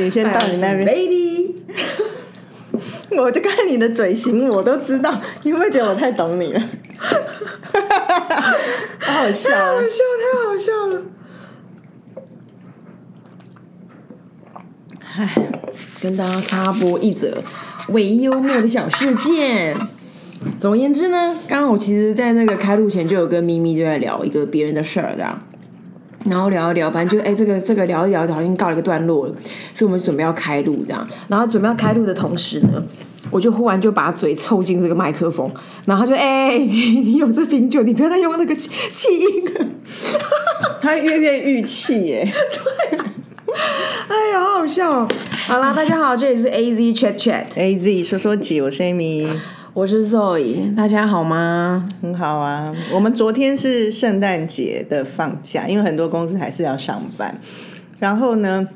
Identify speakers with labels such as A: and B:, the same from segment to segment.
A: 你先到你那边。
B: ，Lady。
A: 我就看你的嘴型，我都知道。你会不会觉得我太懂你了？好好笑啊！
B: 好笑，太好笑了。唉，跟大家插播一则伪幽默的小事件。总而言之呢，刚好其实，在那个开录前就有跟咪咪就在聊一个别人的事儿，这样。然后聊一聊，反正就哎、这个这个聊一聊，好像告了一个段落了，所以我们准备要开录这样。然后准备要开录的同时呢，我就忽然就把嘴凑近这个麦克风，然后他就哎、你你有这瓶酒，你不要再用那个气气音了。
A: 他跃跃欲泣耶！
B: 对哎呀，好好笑、哦！好啦，大家好，这里是 A Z Chat
A: Chat，A Z 说说姐，我是 Amy，
B: 我是 Zoe，大家好吗？
A: 很好啊。我们昨天是圣诞节的放假，因为很多公司还是要上班。然后呢，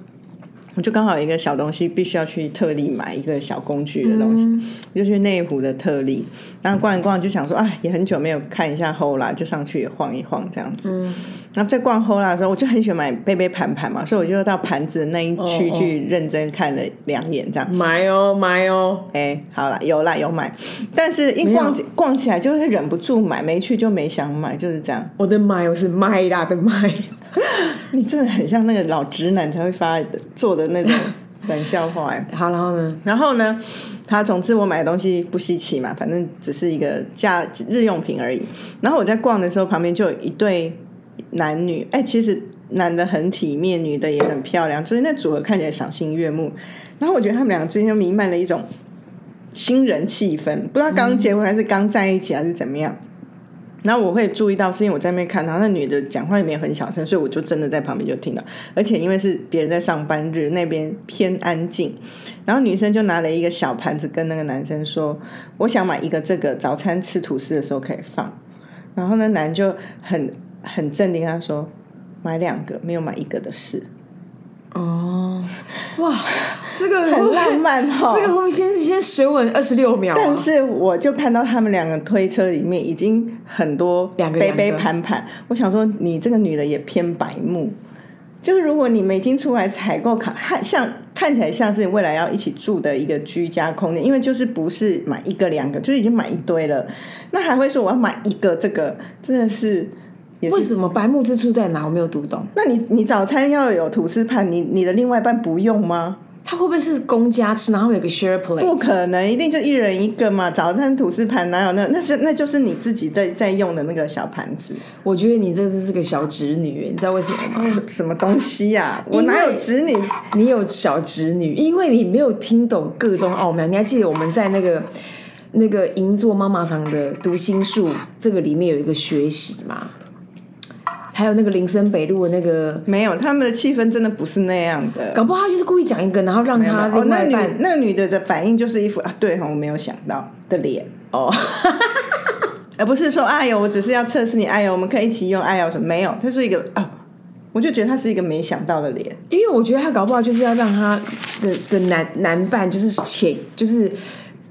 A: 我就刚好有一个小东西，必须要去特例买一个小工具的东西，就去内湖的特例。然后逛一逛，就想说，哎，也很久没有看一下 Hola，就上去也晃一晃这样子。然后在逛 Hola 的时候，我就很喜欢买杯杯盘盘嘛，所以我就到盘子那一区去认真看了两眼，这样。
B: 买哦，买哦，
A: 哎，好啦，有啦，有买，但是一逛起逛起来就会忍不住买，没去就没想买，就是这样。
B: 我的买，我是卖啦的卖。
A: 你真的很像那个老直男才会发的做的那种 冷笑话哎。
B: 好，然后呢？
A: 然后呢，他总之我买的东西不稀奇嘛，反正只是一个家日用品而已。然后我在逛的时候，旁边就有一对男女，哎，其实男的很体面，女的也很漂亮，所以那组合看起来赏心悦目。然后我觉得他们两个之间就弥漫了一种新人气氛，不知道刚结婚还是刚在一起还是怎么样。然后我会注意到，是因为我在那边看，然后那女的讲话也没有很小声，所以我就真的在旁边就听到。而且因为是别人在上班日，那边偏安静，然后女生就拿了一个小盘子跟那个男生说：“我想买一个这个，早餐吃吐司的时候可以放。”然后那男就很很镇定，他说：“买两个，没有买一个的事。
B: 哦，哇，这个”
A: 很浪漫哈、
B: 这个会不会先先舌吻二十六秒、啊？
A: 但是我就看到他们两个推车里面已经很多
B: 两个
A: 杯杯盘盘，我想说你这个女的也偏白目，就是如果你们已经出来采购卡，看像看起来像是未来要一起住的一个居家空间，因为就是不是买一个两个，就是已经买一堆了，那还会说我要买一个这个，真的是。
B: 为什么白目之处在哪？我没有读懂。
A: 那你你早餐要有吐司盘，你你的另外一半不用吗？
B: 他会不会是公家吃，然后有个 share plate？
A: 不可能，一定就一人一个嘛。早餐吐司盘哪有那？那是那就是你自己在在用的那个小盘子。
B: 我觉得你这是个小侄女，你知道为什么吗？
A: 什么东西呀、我哪有侄女？
B: 你有小侄女，因为你没有听懂各种奥妙。你还记得我们在那个那个银座妈妈场的读心术这个里面有一个学习吗？还有那个林森北路的那个，
A: 没有，他们的气氛真的不是那样的。
B: 搞不好他就是故意讲一个，然后让他
A: 哦，那女
B: 另外一半
A: 那个女的的反应就是一副啊，对哈，我没有想到的脸，
B: 哦，
A: 而不是说哎呦，我只是要测试你，哎呦，我们可以一起用，哎呦什么没有，它是一个哦，我就觉得他是一个没想到的脸。
B: 因为我觉得他搞不好就是要让他的的男男伴就是潜就是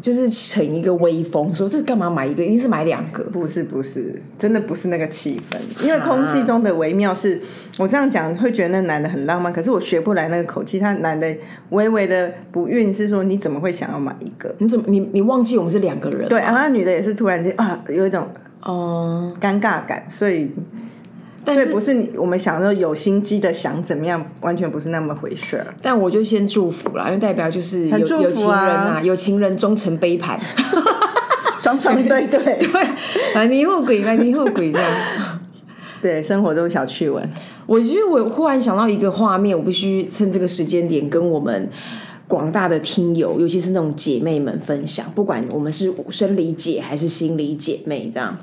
B: 就是逞一个威风，说这干嘛买一个，一定是买两个。
A: 不是不是，真的不是那个气氛，因为空气中的微妙是，我这样讲会觉得那男的很浪漫，可是我学不来那个口气，他男的微微的不韵是说你怎么会想要买一个？
B: 你怎么你你忘记我们是两个人？
A: 对，然后那女的也是突然间啊，有一种
B: 哦、
A: 尴尬感，所以
B: 但是
A: 不是你我们想说有心机的想怎么样，完全不是那么回事儿。
B: 但我就先祝福啦，因为代表就是有有情人啊，有情人终成杯盘。
A: 双双对对
B: 对，反正后鬼，反正后鬼这样。
A: 对，生活中小趣闻。
B: 我觉得我忽然想到一个画面，我必须趁这个时间点跟我们广大的听友，尤其是那种姐妹们分享，不管我们是生理姐还是心理姐妹，这样。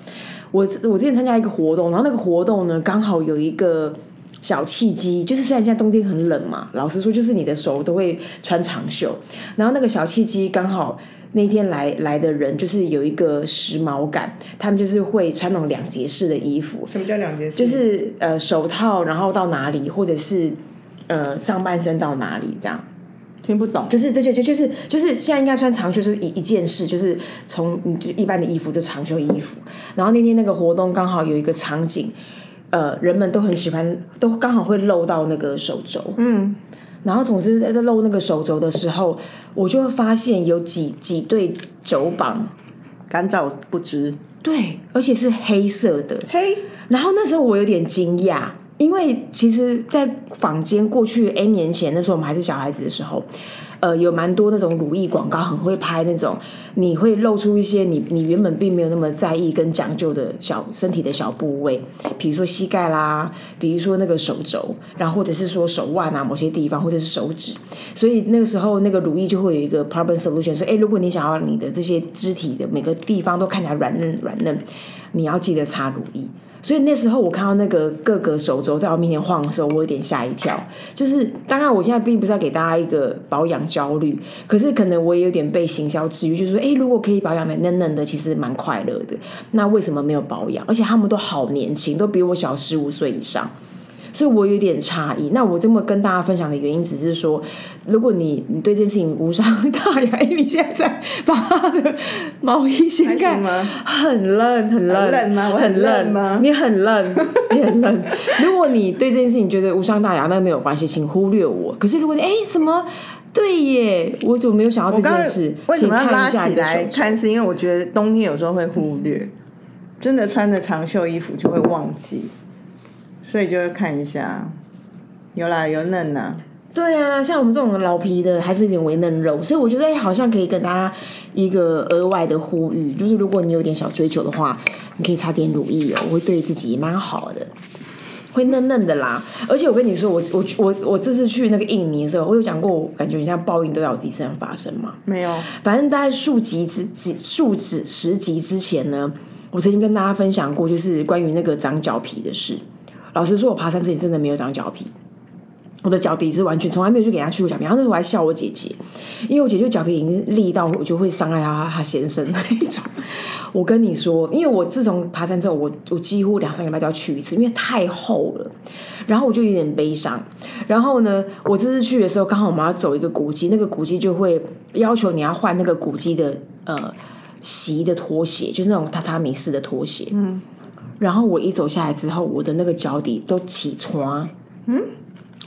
B: 我我之前参加一个活动，然后那个活动呢，刚好有一个小契机，就是虽然现在冬天很冷嘛，老实说，就是你的手都会穿长袖，然后那个小契机刚好。那天来来的人就是有一个时髦感，他们就是会穿那种两节式的衣服，
A: 什么叫两节式？
B: 就是呃手套，然后到哪里，或者是呃上半身到哪里这样。
A: 听不懂。
B: 就是对对对，就是就是现在应该穿长袖，就是一一件事，就是从你就一般的衣服就长袖衣服。然后那天那个活动刚好有一个场景，呃，人们都很喜欢，都刚好会露到那个手肘。
A: 嗯，
B: 然后总之在露那个手肘的时候，我就会发现有几几对肘膀，
A: 干燥不知，
B: 对，而且是黑色的。
A: 嘿，
B: 然后那时候我有点惊讶，因为其实，在坊间过去 N 年前，那时候我们还是小孩子的时候，呃，有蛮多那种乳液广告，很会拍那种，你会露出一些你你原本并没有那么在意跟讲究的小身体的小部位，比如说膝盖啦，比如说那个手肘，然后或者是说手腕啊某些地方，或者是手指。所以那个时候那个乳液就会有一个 problem solution，说，哎，如果你想要你的这些肢体的每个地方都看起来软嫩软嫩，你要记得擦乳液。所以那时候我看到那个各个手肘在我面前晃的时候，我有点吓一跳。就是当然，我现在并不是要给大家一个保养焦虑，可是可能我也有点被行销治愈，就是说，哎，如果可以保养的嫩嫩的，其实蛮快乐的。那为什么没有保养？而且他们都好年轻，都比我小十五岁以上。所以我有点诧异。那我这么跟大家分享的原因，只是说，如果你你对这件事情无伤大雅，因为你现在在把他的毛衣掀开，很冷，很冷，
A: 很冷吗我很
B: 很
A: 冷吗
B: 你很冷，你很冷。如果你对这件事情觉得无伤大雅，那没有关系，请忽略我。可是如果你哎什么？对耶，我怎么没有想到这件事？
A: 为什么要拉
B: 请看一下
A: 起。来看？是因为我觉得冬天有时候会忽略，真的穿着长袖衣服就会忘记，所以就会看一下。有啦，有嫩呐、
B: 对啊，像我们这种老皮的，还是有点微嫩肉，所以我觉得哎，好像可以跟大家一个额外的呼吁，就是如果你有点小追求的话，你可以擦点乳液哦，会对自己蛮好的。会嫩嫩的啦，而且我跟你说，我我我我这次去那个印尼的时候，我有讲过，我感觉你像报应都要我自己身上发生嘛。
A: 没有，
B: 反正大概数集之几数指十集之前呢，我曾经跟大家分享过，就是关于那个长脚皮的事。老实说，我爬山之前真的没有长脚皮，我的脚底是完全从来没有去给人家去过脚皮。然后那时候我还笑我姐姐，因为我姐姐脚皮已经是利到我就会伤害她她先生那一种。我跟你说，因为我自从爬山之后，我我几乎两三个礼拜都要去一次，因为太厚了，然后我就有点悲伤。然后呢，我这次去的时候，刚好我们要走一个古迹，那个古迹就会要求你要换那个古迹的呃席的拖鞋，就是那种榻榻米式的拖鞋。嗯。然后我一走下来之后，我的那个脚底都起疮。嗯。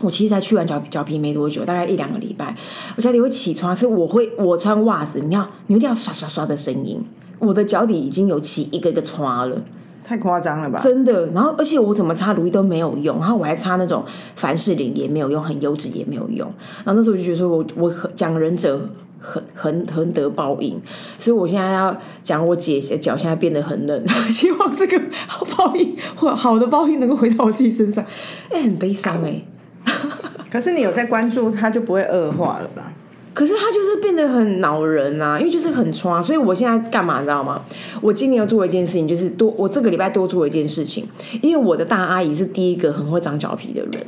B: 我其实才去完脚脚皮没多久，大概一两个礼拜，我脚底会起疮，是我会我穿袜子，你要你一定要刷刷刷的声音，我的脚底已经有起一个一个疮了。
A: 太夸张了吧？
B: 真的。然后，而且我怎么擦乳液都没有用，然后我还擦那种凡士林也没有用，很油脂也没有用。然后那时候我就觉得说我我很讲仁者很很很得报应，所以我现在要讲我姐的脚现在变得很冷，希望这个好报应或好的报应能够回到我自己身上。哎、很悲伤哎、
A: 可是你有在关注，它就不会恶化了吧？
B: 可是它就是变得很恼人啊，因为就是很抓，所以我现在干嘛你知道吗？我今年要做一件事情，就是多我这个礼拜多做一件事情，因为我的大阿姨是第一个很会长脚皮的人，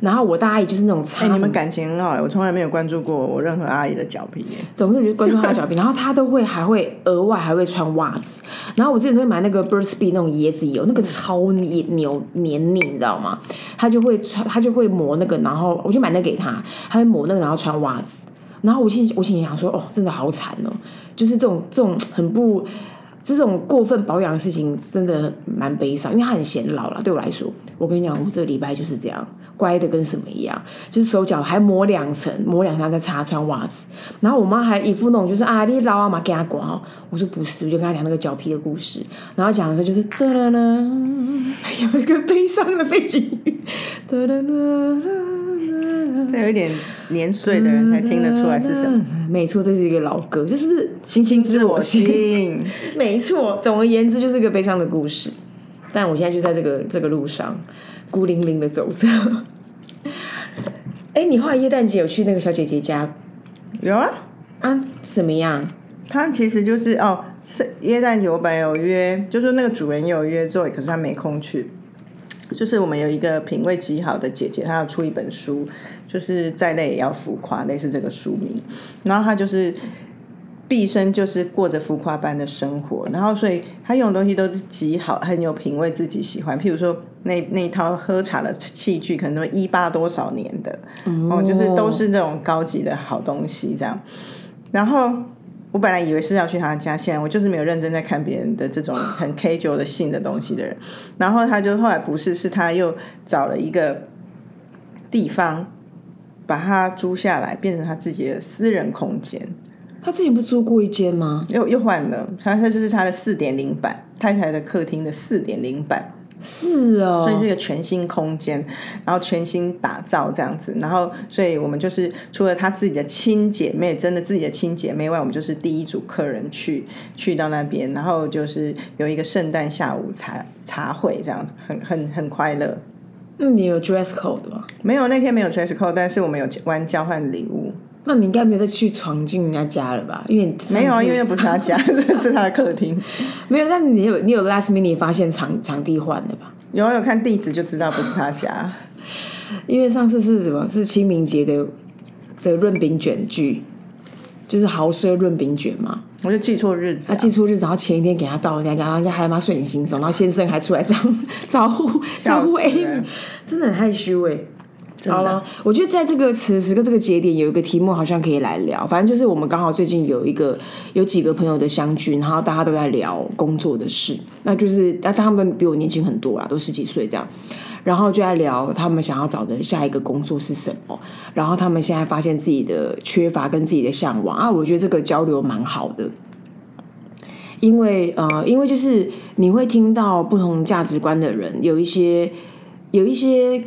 B: 然后我大阿姨就是那种
A: 哎、
B: 擦
A: 你们感情很好哎、我从来没有关注过我任何阿姨的脚皮耶、
B: 总之我就关注她的脚皮，然后她都会还会额外还会穿袜子，然后我之前都会买那个 Burt's Bees 那种椰子油，那个超黏牛黏腻，你知道吗？她就会穿，她就会抹那个，然后我就买那个给她，她会抹那个，然后穿袜子。然后我心我心里想说，哦，真的好惨哦，就是这种这种很不这种过分保养的事情，真的蛮悲伤，因为她很显老了。对我来说，我跟你讲，我这个礼拜就是这样，乖的跟什么一样，就是手脚还抹两层，抹两层再擦穿袜子。然后我妈还一副那种就是啊，你老啊嘛给她刮哦，我说不是，我就跟她讲那个脚皮的故事，然后讲的时候就是哒啦啦，有一个悲伤的背景音，哒啦啦啦啦。
A: 这有一点年岁的人才听得出来是什么。
B: 没错，这是一个老歌，这是不是星星知我心？
A: 心，
B: 没错，总而言之就是一个悲伤的故事。但我现在就在这个这个路上，孤零零的走着。哎，你后来耶诞节有去那个小姐姐家
A: 有啊。
B: 啊？怎么样？
A: 她其实就是哦，是耶诞节我本来有约，就是那个主人有约 Zoe，可是他没空去。就是我们有一个品味极好的姐姐，她要出一本书，就是再累也要浮夸，类似这个书名。然后她就是毕生就是过着浮夸般的生活，然后所以她用的东西都是极好，很有品味，自己喜欢。譬如说那那一套喝茶的器具，可能都一八多少年的，哦，就是都是这种高级的好东西这样。然后我本来以为是要去他家，现在我就是没有认真在看别人的这种很 casual 的性的东西的人。然后他就后来不是，是他又找了一个地方，把它租下来，变成他自己的私人空间。
B: 他之前不租过一间吗？
A: 又又换了，他他这是他的四点零版，太太的客厅的四点零版。
B: 是哦，
A: 所以是一个全新空间，然后全新打造这样子，然后所以我们就是除了他自己的亲姐妹，真的自己的亲姐妹外，我们就是第一组客人去去到那边，然后就是有一个圣诞下午茶茶会这样子，很很很快乐。
B: 那你有 dress code 吗？
A: 没有，那天没有 dress code，但是我们有玩交换礼物。
B: 那你应该没有再去闯进人家家了吧？因为
A: 没有啊，因为那不是他家，是他的客厅。
B: 没有，那你有你有 last minute 发现场场地换了吧？
A: 有有看地址就知道不是他家。
B: 因为上次是什么？是清明节的的润饼卷剧，就是豪奢润饼卷嘛。
A: 我就记错日子，
B: 他记错日子，然后前一天给他到人家家，人家还妈睡眼惺忪，然后先生还出来招招呼招呼 Amy，真的很害羞哎。好了，我觉得在这个此时跟这个节点，有一个题目好像可以来聊。反正就是我们刚好最近有一个有几个朋友的相聚，然后大家都在聊工作的事。那就是那他们比我年轻很多啦，都十几岁这样。然后就在聊他们想要找的下一个工作是什么，然后他们现在发现自己的缺乏跟自己的向往啊。我觉得这个交流蛮好的，因为呃，因为就是你会听到不同价值观的人有一些有一些。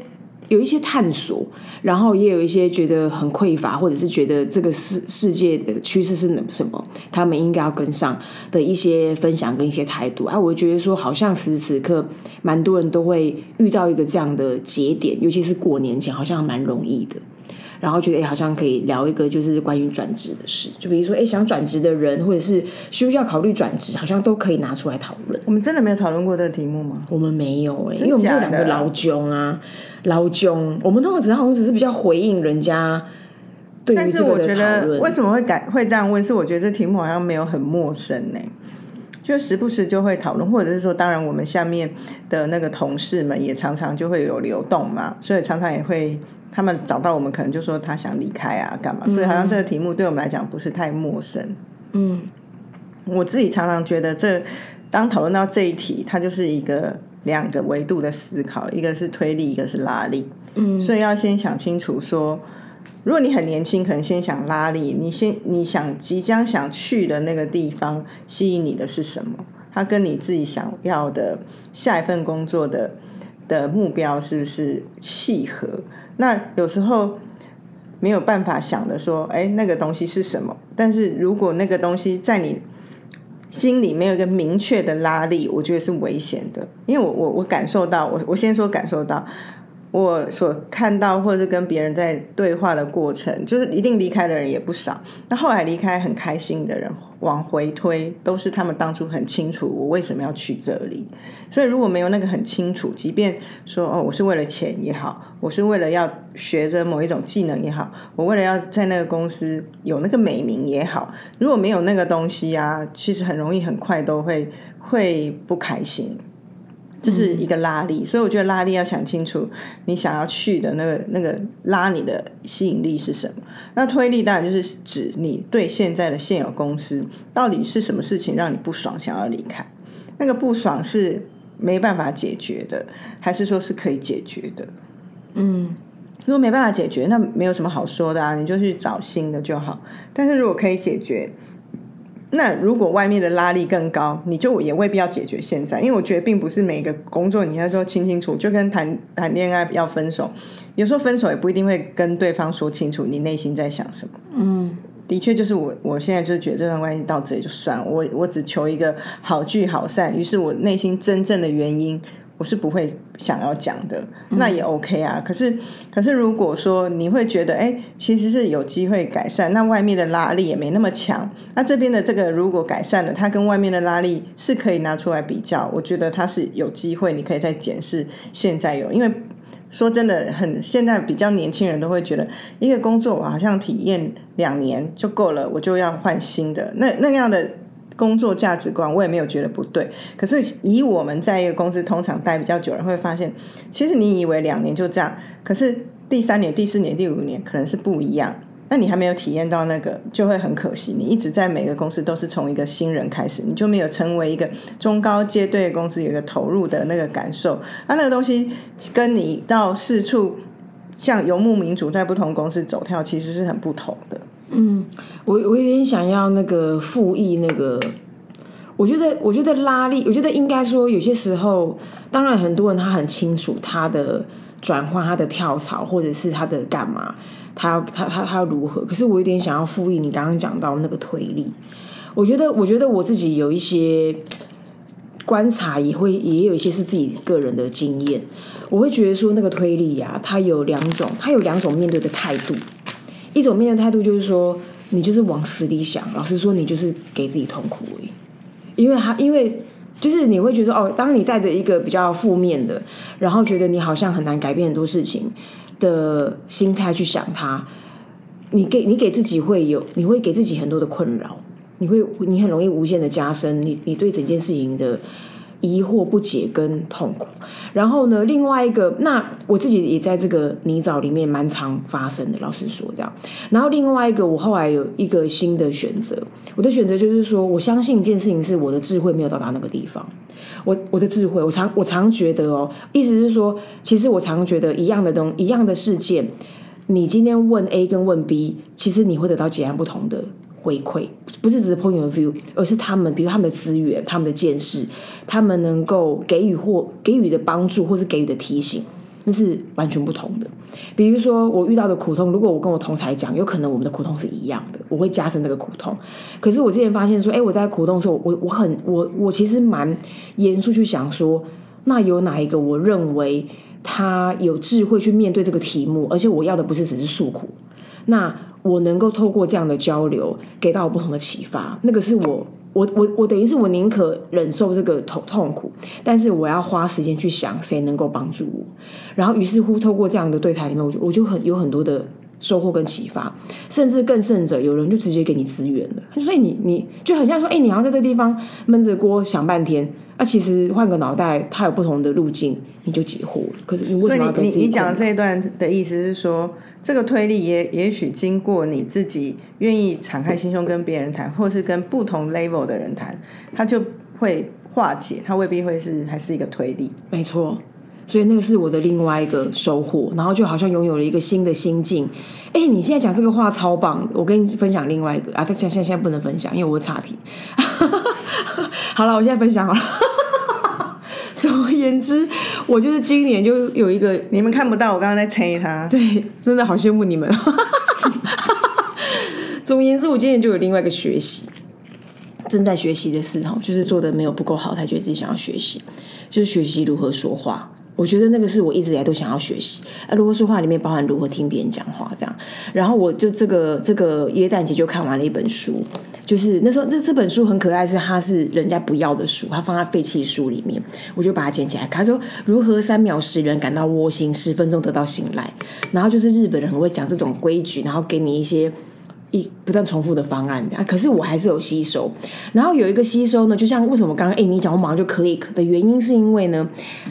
B: 有一些探索，然后也有一些觉得很匮乏，或者是觉得这个世世界的趋势是什么，他们应该要跟上的一些分享跟一些态度。啊，我觉得说好像此时此刻，蛮多人都会遇到一个这样的节点，尤其是过年前，好像蛮容易的。然后觉得哎，好像可以聊一个就是关于转职的事，就比如说哎，想转职的人，或者是需不需要考虑转职，好像都可以拿出来讨论。
A: 我们真的没有讨论过这个题目吗？
B: 我们没有哎，因为我们就两个老囧啊，老囧。我们通常只好像只是比较回应人家对于这个讨论。
A: 为什么会改会这样问？是我觉得这题目好像没有很陌生呢，就时不时就会讨论，或者是说，当然我们下面的那个同事们也常常就会有流动嘛，所以常常也会。他们找到我们，可能就说他想离开啊，干嘛？所以好像这个题目对我们来讲不是太陌生。嗯，我自己常常觉得，这当讨论到这一题，它就是一个两个维度的思考，一个是推力，一个是拉力。嗯，所以要先想清楚，说如果你很年轻，可能先想拉力，你先你想即将想去的那个地方吸引你的是什么？它跟你自己想要的下一份工作的的目标是不是契合？那有时候没有办法想的说，哎，那个东西是什么？但是如果那个东西在你心里没有一个明确的拉力，我觉得是危险的。因为我我我感受到，我我先说感受到，我所看到或者是跟别人在对话的过程，就是一定离开的人也不少。那后来离开很开心的人。往回推，都是他们当初很清楚我为什么要去这里。所以如果没有那个很清楚，即便说哦，我是为了钱也好，我是为了要学着某一种技能也好，我为了要在那个公司有那个美名也好，如果没有那个东西啊，其实很容易很快都会会不开心。就是一个拉力，所以我觉得拉力要想清楚，你想要去的那个那个拉你的吸引力是什么。那推力当然就是指你对现在的现有公司到底是什么事情让你不爽，想要离开。那个不爽是没办法解决的，还是说是可以解决的？嗯，如果没办法解决，那没有什么好说的啊，你就去找新的就好。但是如果可以解决，那如果外面的拉力更高，你就也未必要解决现在，因为我觉得并不是每个工作你要说清清楚，就跟谈谈恋爱要分手，有时候分手也不一定会跟对方说清楚你内心在想什么。嗯，的确就是我我现在就是觉得这段关系到这里就算，我我只求一个好聚好散，于是我内心真正的原因。我是不会想要讲的，那也 OK 啊。可是，可是如果说你会觉得，哎，其实是有机会改善，那外面的拉力也没那么强。那这边的这个如果改善了，它跟外面的拉力是可以拿出来比较。我觉得它是有机会，你可以再检视现在有。因为说真的，很现在比较年轻人都会觉得，一个工作我好像体验两年就够了，我就要换新的。那那样的。工作价值观，我也没有觉得不对。可是以我们在一个公司通常待比较久，人会发现，其实你以为两年就这样，可是第三年、第四年、第五年可能是不一样。那你还没有体验到那个，就会很可惜。你一直在每个公司都是从一个新人开始，你就没有成为一个中高阶对公司有一个投入的那个感受。那那个东西跟你到四处。像游牧民族在不同公司走跳，其实是很不同的。嗯。
B: 我我有点想要那个复议那个，我觉得我觉得拉力，我觉得应该说有些时候，当然很多人他很清楚他的转换、他的跳槽或者是他的干嘛，他要他他他要如何，可是我有点想要复议你刚刚讲到那个推力，我觉得我觉得我自己有一些观察，也会也有一些是自己个人的经验，我会觉得说那个推力呀、它有两种，它有两种面对的态度。一种面对态度就是说，你就是往死里想，老实说，你就是给自己痛苦而已。因为他，因为就是你会觉得哦，当你带着一个比较负面的，然后觉得你好像很难改变很多事情的心态去想它，你给你给自己会有，你会给自己很多的困扰，你会你很容易无限的加深你你对整件事情的疑惑、不解跟痛苦。然后呢，另外一个，那我自己也在这个泥沼里面蛮常发生的，老实说这样。然后另外一个，我后来有一个新的选择，我的选择就是说，我相信一件事情是我的智慧没有到达那个地方。我我的智慧，我常我常觉得哦，意思是说，其实我常觉得一样的东一样的事件，你今天问 A 跟问 B，其实你会得到截然不同的回馈，不是只是 point of view，而是他们，比如他们的资源、他们的见识，他们能够给予或给予的帮助，或是给予的提醒，那是完全不同的。比如说我遇到的苦痛，如果我跟我同才讲，有可能我们的苦痛是一样的，我会加深这个苦痛。可是我之前发现说，哎，我在苦痛的时候，我我很我我其实蛮严肃去想说，那有哪一个我认为他有智慧去面对这个题目，而且我要的不是只是诉苦，那我能够透过这样的交流，给到我不同的启发，那个是我。我我我等于是我宁可忍受这个痛痛苦，但是我要花时间去想谁能够帮助我。然后于是乎，透过这样的对谈里面，我就我就很有很多的收获跟启发，甚至更甚者，有人就直接给你资源了。他就说：“哎，你你就很像说，哎，你好像在这个地方闷着锅想半天，啊，其实换个脑袋，它有不同的路径，你就解惑了。可是你为什么要跟
A: 你你你讲这一段的意思是说，这个推力也也许经过你自己愿意敞开心胸跟别人谈，或是跟不同 level 的人谈，它就会化解，它未必会是还是一个推力。
B: 没错，所以那个是我的另外一个收获，然后就好像拥有了一个新的心境。哎，你现在讲这个话超棒，我跟你分享另外一个啊，但现现在现在不能分享，因为我岔题。好了，我现在分享好了。总而言之，我就是今年就有一个
A: 你们看不到我刚刚在催他，
B: 对，真的好羡慕你们。总而言之，我今年就有另外一个学习，正在学习的事哈，就是做的没有不够好，才觉得自己想要学习，就是学习如何说话。我觉得那个是我一直以来都想要学习。啊，如何说话里面包含如何听别人讲话这样。然后我就这个这个耶诞节就看完了一本书，就是那时候这这本书很可爱，是它是人家不要的书，它放在废弃书里面，我就把它捡起来看。他说如何三秒使人感到窝心，十分钟得到醒来。然后就是日本人很会讲这种规矩，然后给你一些。一不断重复的方案，这样，可是我还是有吸收。然后有一个吸收呢，就像为什么刚刚诶你讲我马上就 click 的原因，是因为呢，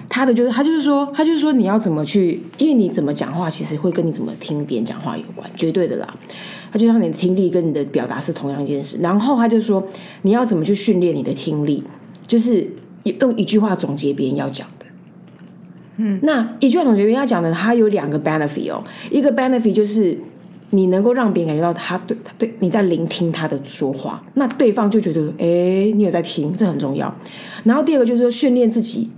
B: 他的就是他就是说他就是说你要怎么去，因为你怎么讲话，其实会跟你怎么听别人讲话有关，绝对的啦。他就像你的听力跟你的表达是同样一件事。然后他就说你要怎么去训练你的听力，就是用一句话总结别人要讲的。嗯，那一句话总结别人要讲的，它有两个 benefit 哦，一个 benefit 就是。你能够让别人感觉到他对他对你在聆听他的说话，那对方就觉得哎，你有在听，这很重要。然后第二个就是说训练自己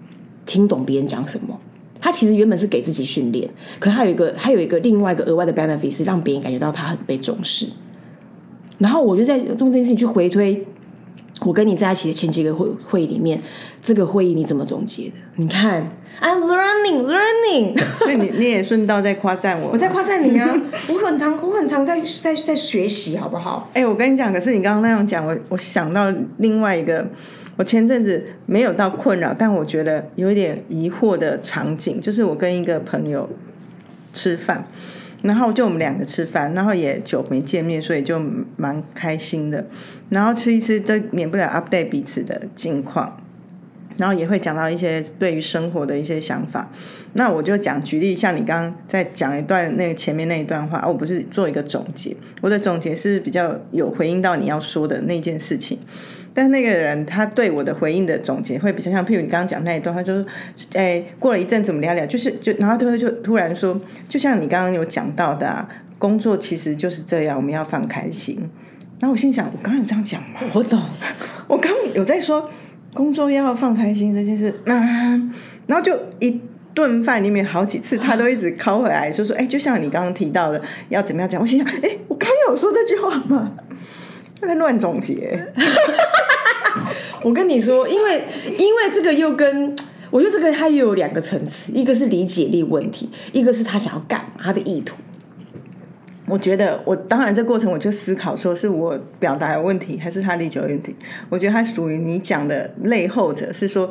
B: 听懂别人讲什么。他其实原本是给自己训练，可他有一个还有一个另外一个额外的 benefit 是让别人感觉到他很被重视。然后我就在用这件事情去回推，我跟你在一起的前几个会会议里面，这个会议你怎么总结的？你看，I'm learning, learning。
A: 所以你你也顺道在夸赞我。
B: 我在夸赞你啊！我很常我很常在在在学习，好不好？
A: 哎、我跟你讲，可是你刚刚那样讲，我我想到另外一个，我前阵子没有到困扰，但我觉得有一点疑惑的场景，就是我跟一个朋友吃饭，然后就我们两个吃饭，然后也久没见面，所以就蛮开心的。然后吃一吃，就免不了 update 彼此的近况。然后也会讲到一些对于生活的一些想法。那我就讲举例，像你刚刚在讲一段那个前面那一段话，我不是做一个总结，我的总结是比较有回应到你要说的那件事情。但那个人他对我的回应的总结会比较像，譬如你刚刚讲那一段，他就是，哎，过了一阵怎么聊聊，就是就然后他就突然说，就像你刚刚有讲到的，啊，工作其实就是这样，我们要放开心。然 后我心想，我刚刚有这样讲吗？
B: 我懂，
A: 我刚有在说工作要放开心这件事，啊，然后就一顿饭里面好几次，他都一直拷回来，说说，哎，就像你刚刚提到的，要怎么样讲？我心想，哎，我刚有说这句话吗？在乱总结。
B: 我跟你说，因为因为这个又跟我觉得这个它又有两个层次，一个是理解力问题，一个是他想要干嘛，他的意图。
A: 我觉得我当然这过程我就思考说，是我表达有问题，还是他理解有问题？我觉得他属于你讲的类后者，是说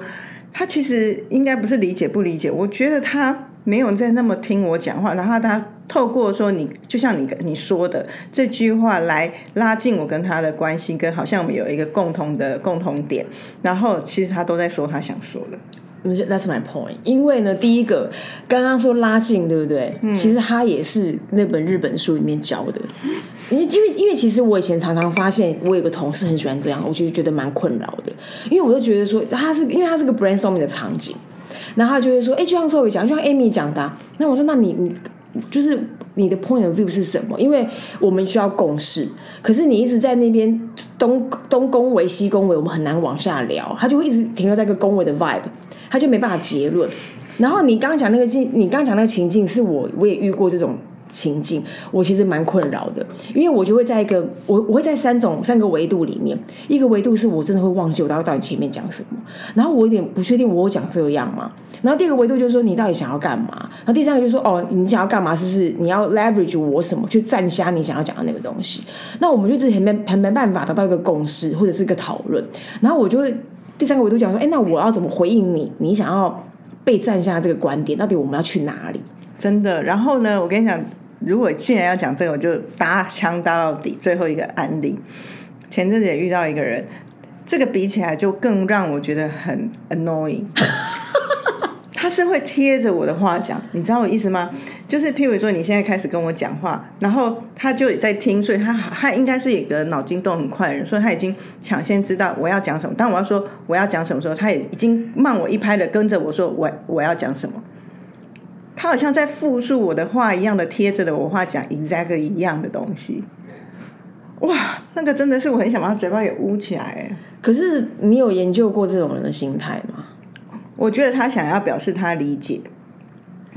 A: 他其实应该不是理解不理解，我觉得他没有在那么听我讲话，然后他。透过说你，就像你你说的这句话来拉近我跟他的关系，跟好像我们有一个共同的共同点，然后其实他都在说他想说的。
B: That's my point。因为呢，第一个刚刚说拉近，对不对？其实他也是那本日本书里面教的。因为因为因为其实我以前常常发现，我有个同事很喜欢这样，我就觉得蛮困扰的。因为我就觉得说，他是因为他是个 brainstorming 的场景，然后他就会说，哎，就像周伟讲，就像 Amy 讲的，那我说，那你你。就是你的 point of view 是什么？因为我们需要共识，可是你一直在那边东东恭维西恭维，我们很难往下聊，他就会一直停留在一个恭维的 vibe，他就没办法结论。然后你刚刚讲那个境，你刚刚讲那个情境，是我我也遇过这种。情境，我其实蛮困扰的，因为我就会在一个我我会在三种三个维度里面，一个维度是我真的会忘记我到底到底前面讲什么，然后我有点不确定我讲这样嘛，然后第二个维度就是说你到底想要干嘛，然后第三个就是说哦你想要干嘛是不是你要 leverage 我什么去站下你想要讲的那个东西，那我们就自己没很没办法达到一个共识或者是一个讨论，然后我就会第三个维度讲说，哎那我要怎么回应你？你想要被站下这个观点，到底我们要去哪里？
A: 真的，然后呢，我跟你讲。如果既然要讲这个，我就搭枪搭到底。最后一个案例，前阵子也遇到一个人，这个比起来就更让我觉得很 annoying。他是会贴着我的话讲，你知道我意思吗？就是譬如说，你现在开始跟我讲话，然后他就在听，所以他他应该是一个脑筋动很快的人，所以他已经抢先知道我要讲什么。当我要说我要讲什么时候，他也已经慢我一拍的跟着我说我我要讲什么。他好像在复述我的话一样的贴着的我话讲，exactly 一样的东西。哇，那个真的是我很想把他嘴巴给捂起来。
B: 可是你有研究过这种人的心态吗？
A: 我觉得他想要表示他理解，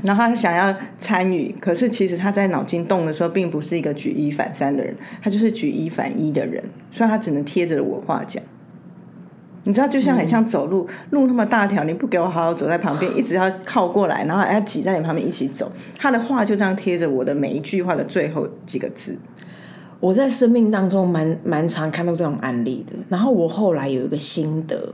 A: 然后他想要参与，可是其实他在脑筋动的时候，并不是一个举一反三的人，他就是举一反一的人，所以他只能贴着我话讲。你知道，就像很像走路，路那么大条，你不给我好好走在旁边，一直要靠过来，然后还要挤在你旁边一起走。他的话就这样贴着我的每一句话的最后几个字。
B: 我在生命当中蛮蛮常看到这种案例的。然后我后来有一个心得，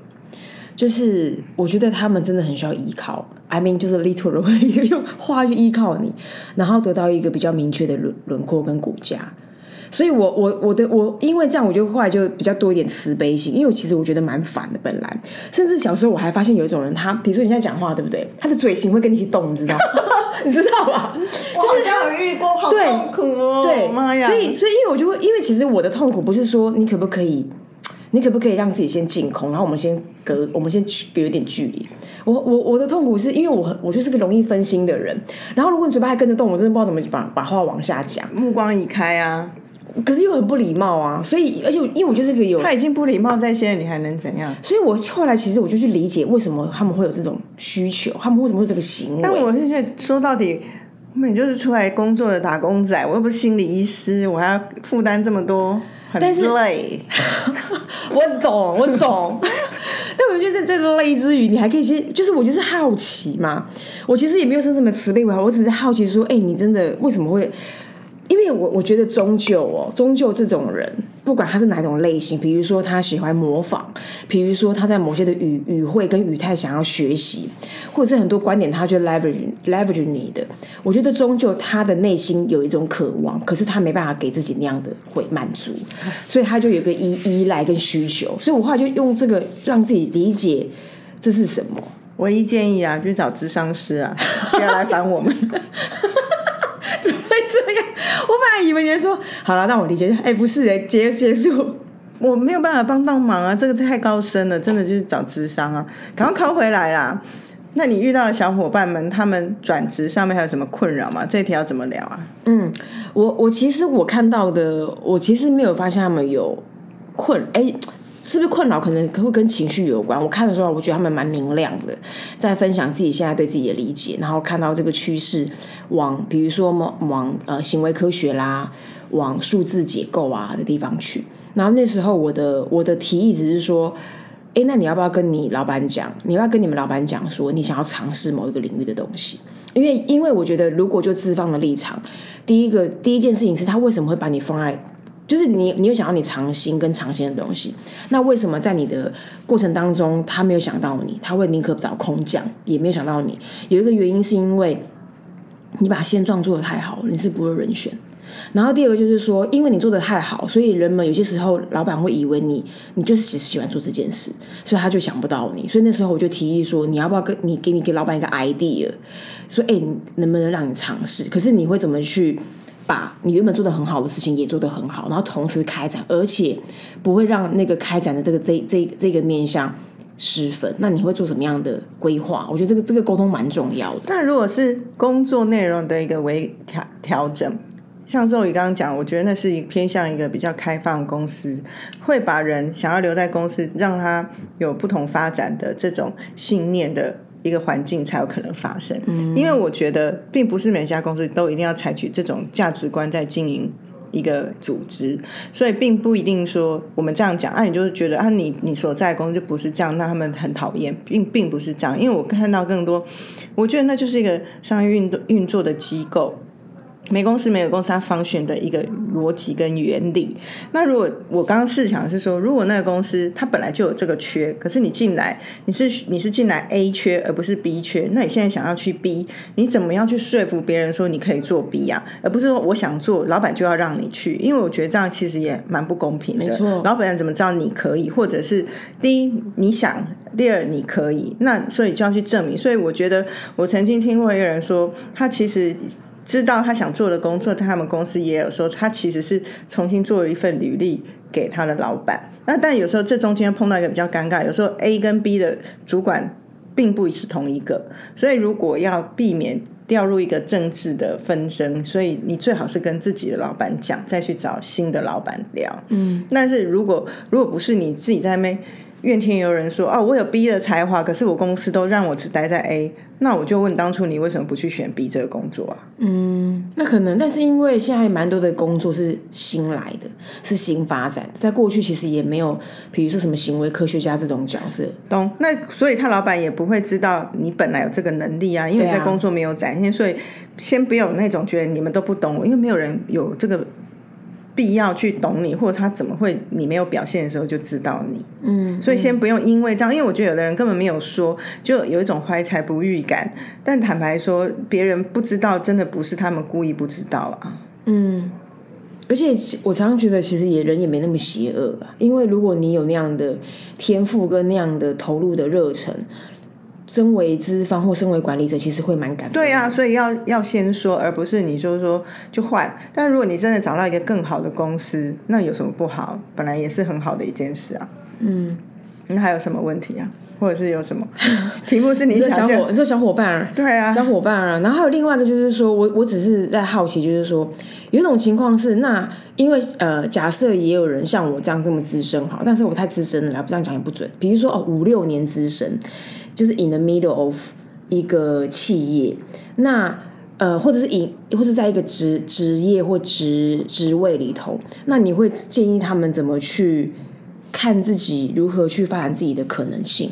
B: 就是我觉得他们真的很需要依靠，I mean 就是 literally 用话去依靠你，然后得到一个比较明确的轮轮廓跟骨架。所以，我我我的我，因为这样，我就后来就比较多一点慈悲心，因为我其实我觉得蛮烦的，本来，甚至小时候我还发现有一种人，他比如说你现在讲话，对不对？他的嘴型会跟你一起动，你知道？你知道吧？
A: 就是这样遇过，好痛苦哦！
B: 对，
A: 妈呀！
B: 所以，所以，因为我就会，因为其实我的痛苦不是说你可不可以，你可不可以让自己先净空，然后我们先隔，我们先隔一点距离。我我我的痛苦是因为我我就是个容易分心的人，然后如果你嘴巴还跟着动，我真的不知道怎么把把话往下讲，
A: 目光移开啊。
B: 可是又很不礼貌啊，所以而且因为我就是个有
A: 他已经不礼貌在先，你还能怎样？
B: 所以我后来其实我就去理解为什么他们会有这种需求，他们为什么会这个行为。
A: 但我现在说到底，我们就是出来工作的打工仔，我又不是心理医师，我还要负担这么多，很累。
B: 我懂，我懂。但我觉得在累之余，你还可以先，就是我就是好奇嘛。我其实也没有说什么慈悲为怀，我只是好奇说，哎，你真的为什么会？因为我我觉得终究哦，终究这种人，不管他是哪种类型，比如说他喜欢模仿，比如说他在某些的语语汇跟语态想要学习，或者是很多观点他就 leverage leverage 你的，我觉得终究他的内心有一种渴望，可是他没办法给自己那样的会满足，所以他就有个依依赖跟需求，所以我后来就用这个让自己理解这是什么？
A: 唯一建议啊，去找智商师啊，不要来烦我们。
B: 我本来以为你说好了，那我理解。哎，不是哎，结结束，
A: 我没有办法帮到忙啊，这个太高深了，真的就是找智商啊，赶快考回来啦。那你遇到的小伙伴们，他们转职上面还有什么困扰吗？这题要怎么聊啊？
B: 嗯，我我其实我看到的，我其实没有发现他们有困，哎，是不是困扰？可能会跟情绪有关。我看的时候，我觉得他们蛮明亮的，在分享自己现在对自己的理解，然后看到这个趋势往，比如说往呃行为科学啦，往数字结构啊的地方去。然后那时候我的我的提议只是说。哎，那你要不要跟你老板讲？你要不要跟你们老板讲说，你想要尝试某一个领域的东西？因为，因为我觉得，如果就资方的立场，第一个第一件事情是他为什么会把你放在，就是你，你有想要你尝新跟尝鲜的东西，那为什么在你的过程当中，他没有想到你，他会宁可找空降，也没有想到你？有一个原因是因为你把现状做的太好，你是不会人选。然后第二个就是说，因为你做的太好，所以人们有些时候老板会以为你你就是只喜欢做这件事，所以他就想不到你。所以那时候我就提议说，你要不要跟你给你给老板一个 idea，说哎，能不能让你尝试？可是你会怎么去把你原本做的很好的事情也做得很好，然后同时开展，而且不会让那个开展的这个这这这个面向失分？那你会做什么样的规划？我觉得这个这个沟通蛮重要的。
A: 但如果是工作内容的一个微调调整。像周宇刚刚讲，我觉得那是偏向一个比较开放公司，会把人想要留在公司，让他有不同发展的这种信念的一个环境才有可能发生。嗯，因为我觉得并不是每家公司都一定要采取这种价值观在经营一个组织，所以并不一定说我们这样讲，啊，你就是觉得啊，你你所在公司就不是这样，那他们很讨厌，并并不是这样。因为我看到更多，我觉得那就是一个商业运运作的机构。每公司每个公司它方选的一个逻辑跟原理。那如果我刚刚试想是说，如果那个公司它本来就有这个缺，可是你进来你是你是进来 A 缺而不是 B 缺，那你现在想要去 B，你怎么样去说服别人说你可以做 B 呀？而不是说我想做，老板就要让你去，因为我觉得这样其实也蛮不公平的。
B: 没错，
A: 老板怎么知道你可以，或者是第一你想，第二你可以，那所以就要去证明。所以我觉得我曾经听过一个人说，他其实。知道他想做的工作，他们公司也有说，他其实是重新做了一份履历给他的老板。那但有时候这中间碰到一个比较尴尬，有时候 A 跟 B 的主管并不是同一个，所以如果要避免掉入一个政治的纷争，所以你最好是跟自己的老板讲，再去找新的老板聊。嗯，但是如果如果不是你自己在那边。怨天尤人说：“哦，我有 B 的才华，可是我公司都让我只待在 A。那我就问，当初你为什么不去选 B 这个工作啊？”
B: 嗯，那可能，但是因为现在蛮多的工作是新来的，是新发展，在过去其实也没有，比如说什么行为科学家这种角色。
A: 懂？那所以他老板也不会知道你本来有这个能力啊，因为在工作没有展现，所以先不要有那种觉得你们都不懂我，因为没有人有这个。必要去懂你，或者他怎么会你没有表现的时候就知道你，嗯，所以先不用因为这样，因为我觉得有的人根本没有说，就有一种怀才不遇感。但坦白说，别人不知道，真的不是他们故意不知道啊。
B: 嗯，而且我常常觉得，其实也人也没那么邪恶啊，因为如果你有那样的天赋跟那样的投入的热忱。身为资方或身为管理者，其实会蛮感
A: 对啊，所以要要先说，而不是你就说就换。但如果你真的找到一个更好的公司，那有什么不好？本来也是很好的一件事啊。嗯，那还有什么问题啊？或者是有什么 题目是你
B: 想小伙，你说小伙伴
A: 对啊，
B: 小伙伴啊。然后还有另外一个就是说，我我只是在好奇，就是说有一种情况是，那因为呃，假设也有人像我这样这么资深好，但是我太资深了，不这样讲也不准。比如说哦，五六年资深。就是 in the middle of 一个企业，那呃，或者是 in 或者在一个职职业或职职位里头，那你会建议他们怎么去看自己，如何去发展自己的可能性？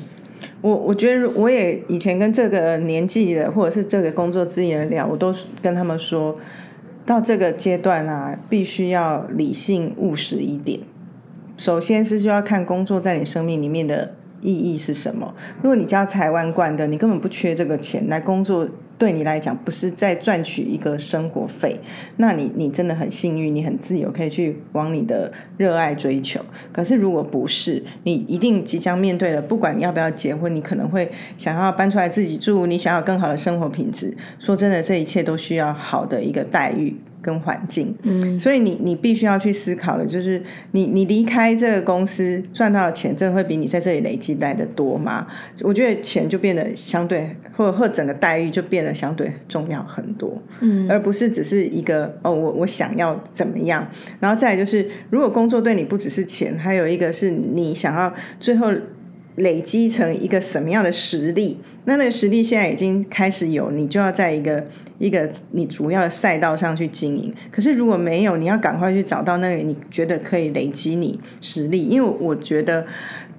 A: 我我觉得我也以前跟这个年纪的或者是这个工作资源聊，我都跟他们说到这个阶段啊，必须要理性务实一点。首先是就要看工作在你生命里面的。意义是什么？如果你家财万贯的，你根本不缺这个钱来工作，对你来讲不是在赚取一个生活费，那你你真的很幸运，你很自由，可以去往你的热爱追求。可是如果不是，你一定即将面对了，不管你要不要结婚，你可能会想要搬出来自己住，你想要更好的生活品质。说真的，这一切都需要好的一个待遇。跟环境，嗯，所以你你必须要去思考的，就是你你离开这个公司赚到的钱，真的会比你在这里累积来的多吗？我觉得钱就变得相对，或或整个待遇就变得相对重要很多，嗯，而不是只是一个哦，我我想要怎么样，然后再就是，如果工作对你不只是钱，还有一个是你想要最后累积成一个什么样的实力，那那个实力现在已经开始有，你就要在一个。一个你主要的赛道上去经营，可是如果没有，你要赶快去找到那个你觉得可以累积你实力。因为我觉得，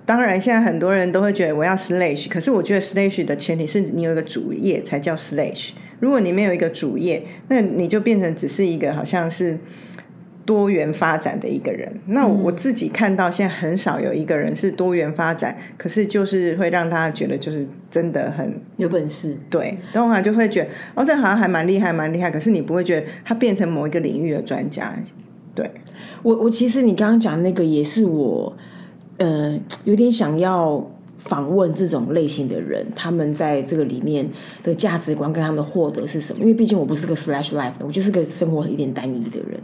A: 当然现在很多人都会觉得我要 slash，可是我觉得 slash 的前提是你有一个主业才叫 slash。如果你没有一个主业，那你就变成只是一个好像是。多元发展的一个人，那我自己看到现在很少有一个人是多元发展，可是就是会让他觉得就是真的很
B: 有本事。
A: 对，通常就会觉得哦，这好像还蛮厉害，蛮厉害。可是你不会觉得他变成某一个领域的专家。对
B: 我，我其实你刚刚讲那个也是我，呃，有点想要。访问这种类型的人，他们在这个里面的价值观跟他们的获得是什么？因为毕竟我不是个 slash life 的，我就是个生活有点单一的人，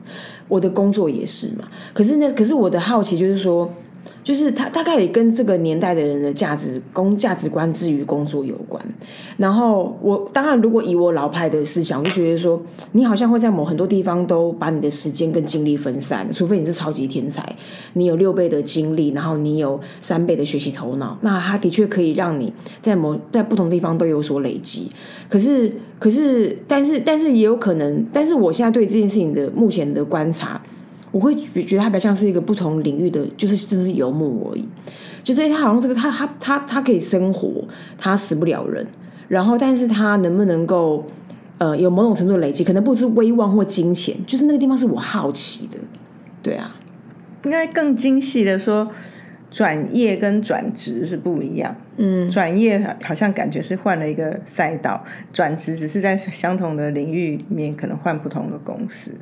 B: 我的工作也是嘛。可是呢，可是我的好奇就是说。就是他大概也跟这个年代的人的价值、工价值观至于工作有关。然后我当然，如果以我老派的思想，我就觉得说，你好像会在某很多地方都把你的时间跟精力分散，除非你是超级天才，你有六倍的精力，然后你有三倍的学习头脑，那他的确可以让你在某在不同地方都有所累积。可是，可是，但是，但是也有可能，但是我现在对这件事情的目前的观察。我会觉得他比较像是一个不同领域的，就是真是游牧而已。就是他好像这个，他他他他可以生活，他死不了人。然后，但是他能不能够呃有某种程度的累积，可能不是威望或金钱，就是那个地方是我好奇的。对啊，
A: 应该更精细的说，转业跟转职是不一样。嗯，转业好像感觉是换了一个赛道，转职只是在相同的领域里面可能换不同的公司。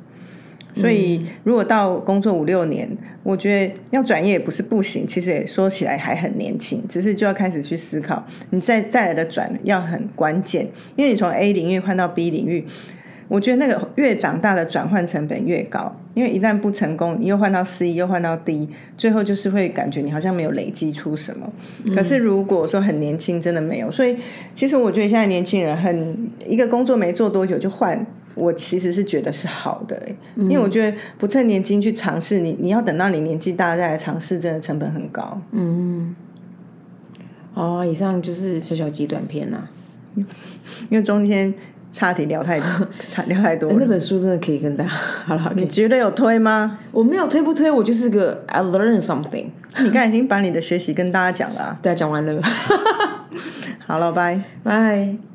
A: 所以，如果到工作五六年，我觉得要转业也不是不行。其实也说起来还很年轻，只是就要开始去思考，你再再来的转要很关键，因为你从 A 领域换到 B 领域，我觉得那个越长大的转换成本越高。因为一旦不成功，你又换到 C，又换到 D，最后就是会感觉你好像没有累积出什么。可是如果说很年轻，真的没有。所以其实我觉得现在年轻人很一个工作没做多久就换。我其实是觉得是好的，因为我觉得不趁年轻去尝试，你你要等到你年纪大再来尝试，真的成本很高。嗯，
B: 哦，以上就是小小极短片呐，
A: 因为中间差题聊太多，差聊太多。
B: 那本书真的可以跟大家 好了，
A: 你觉得有推吗？
B: 我没有推不推，我就是个 I learn something。
A: 你刚才已经把你的学习跟大家讲了，
B: 大家讲完了，
A: 好了，拜
B: 拜。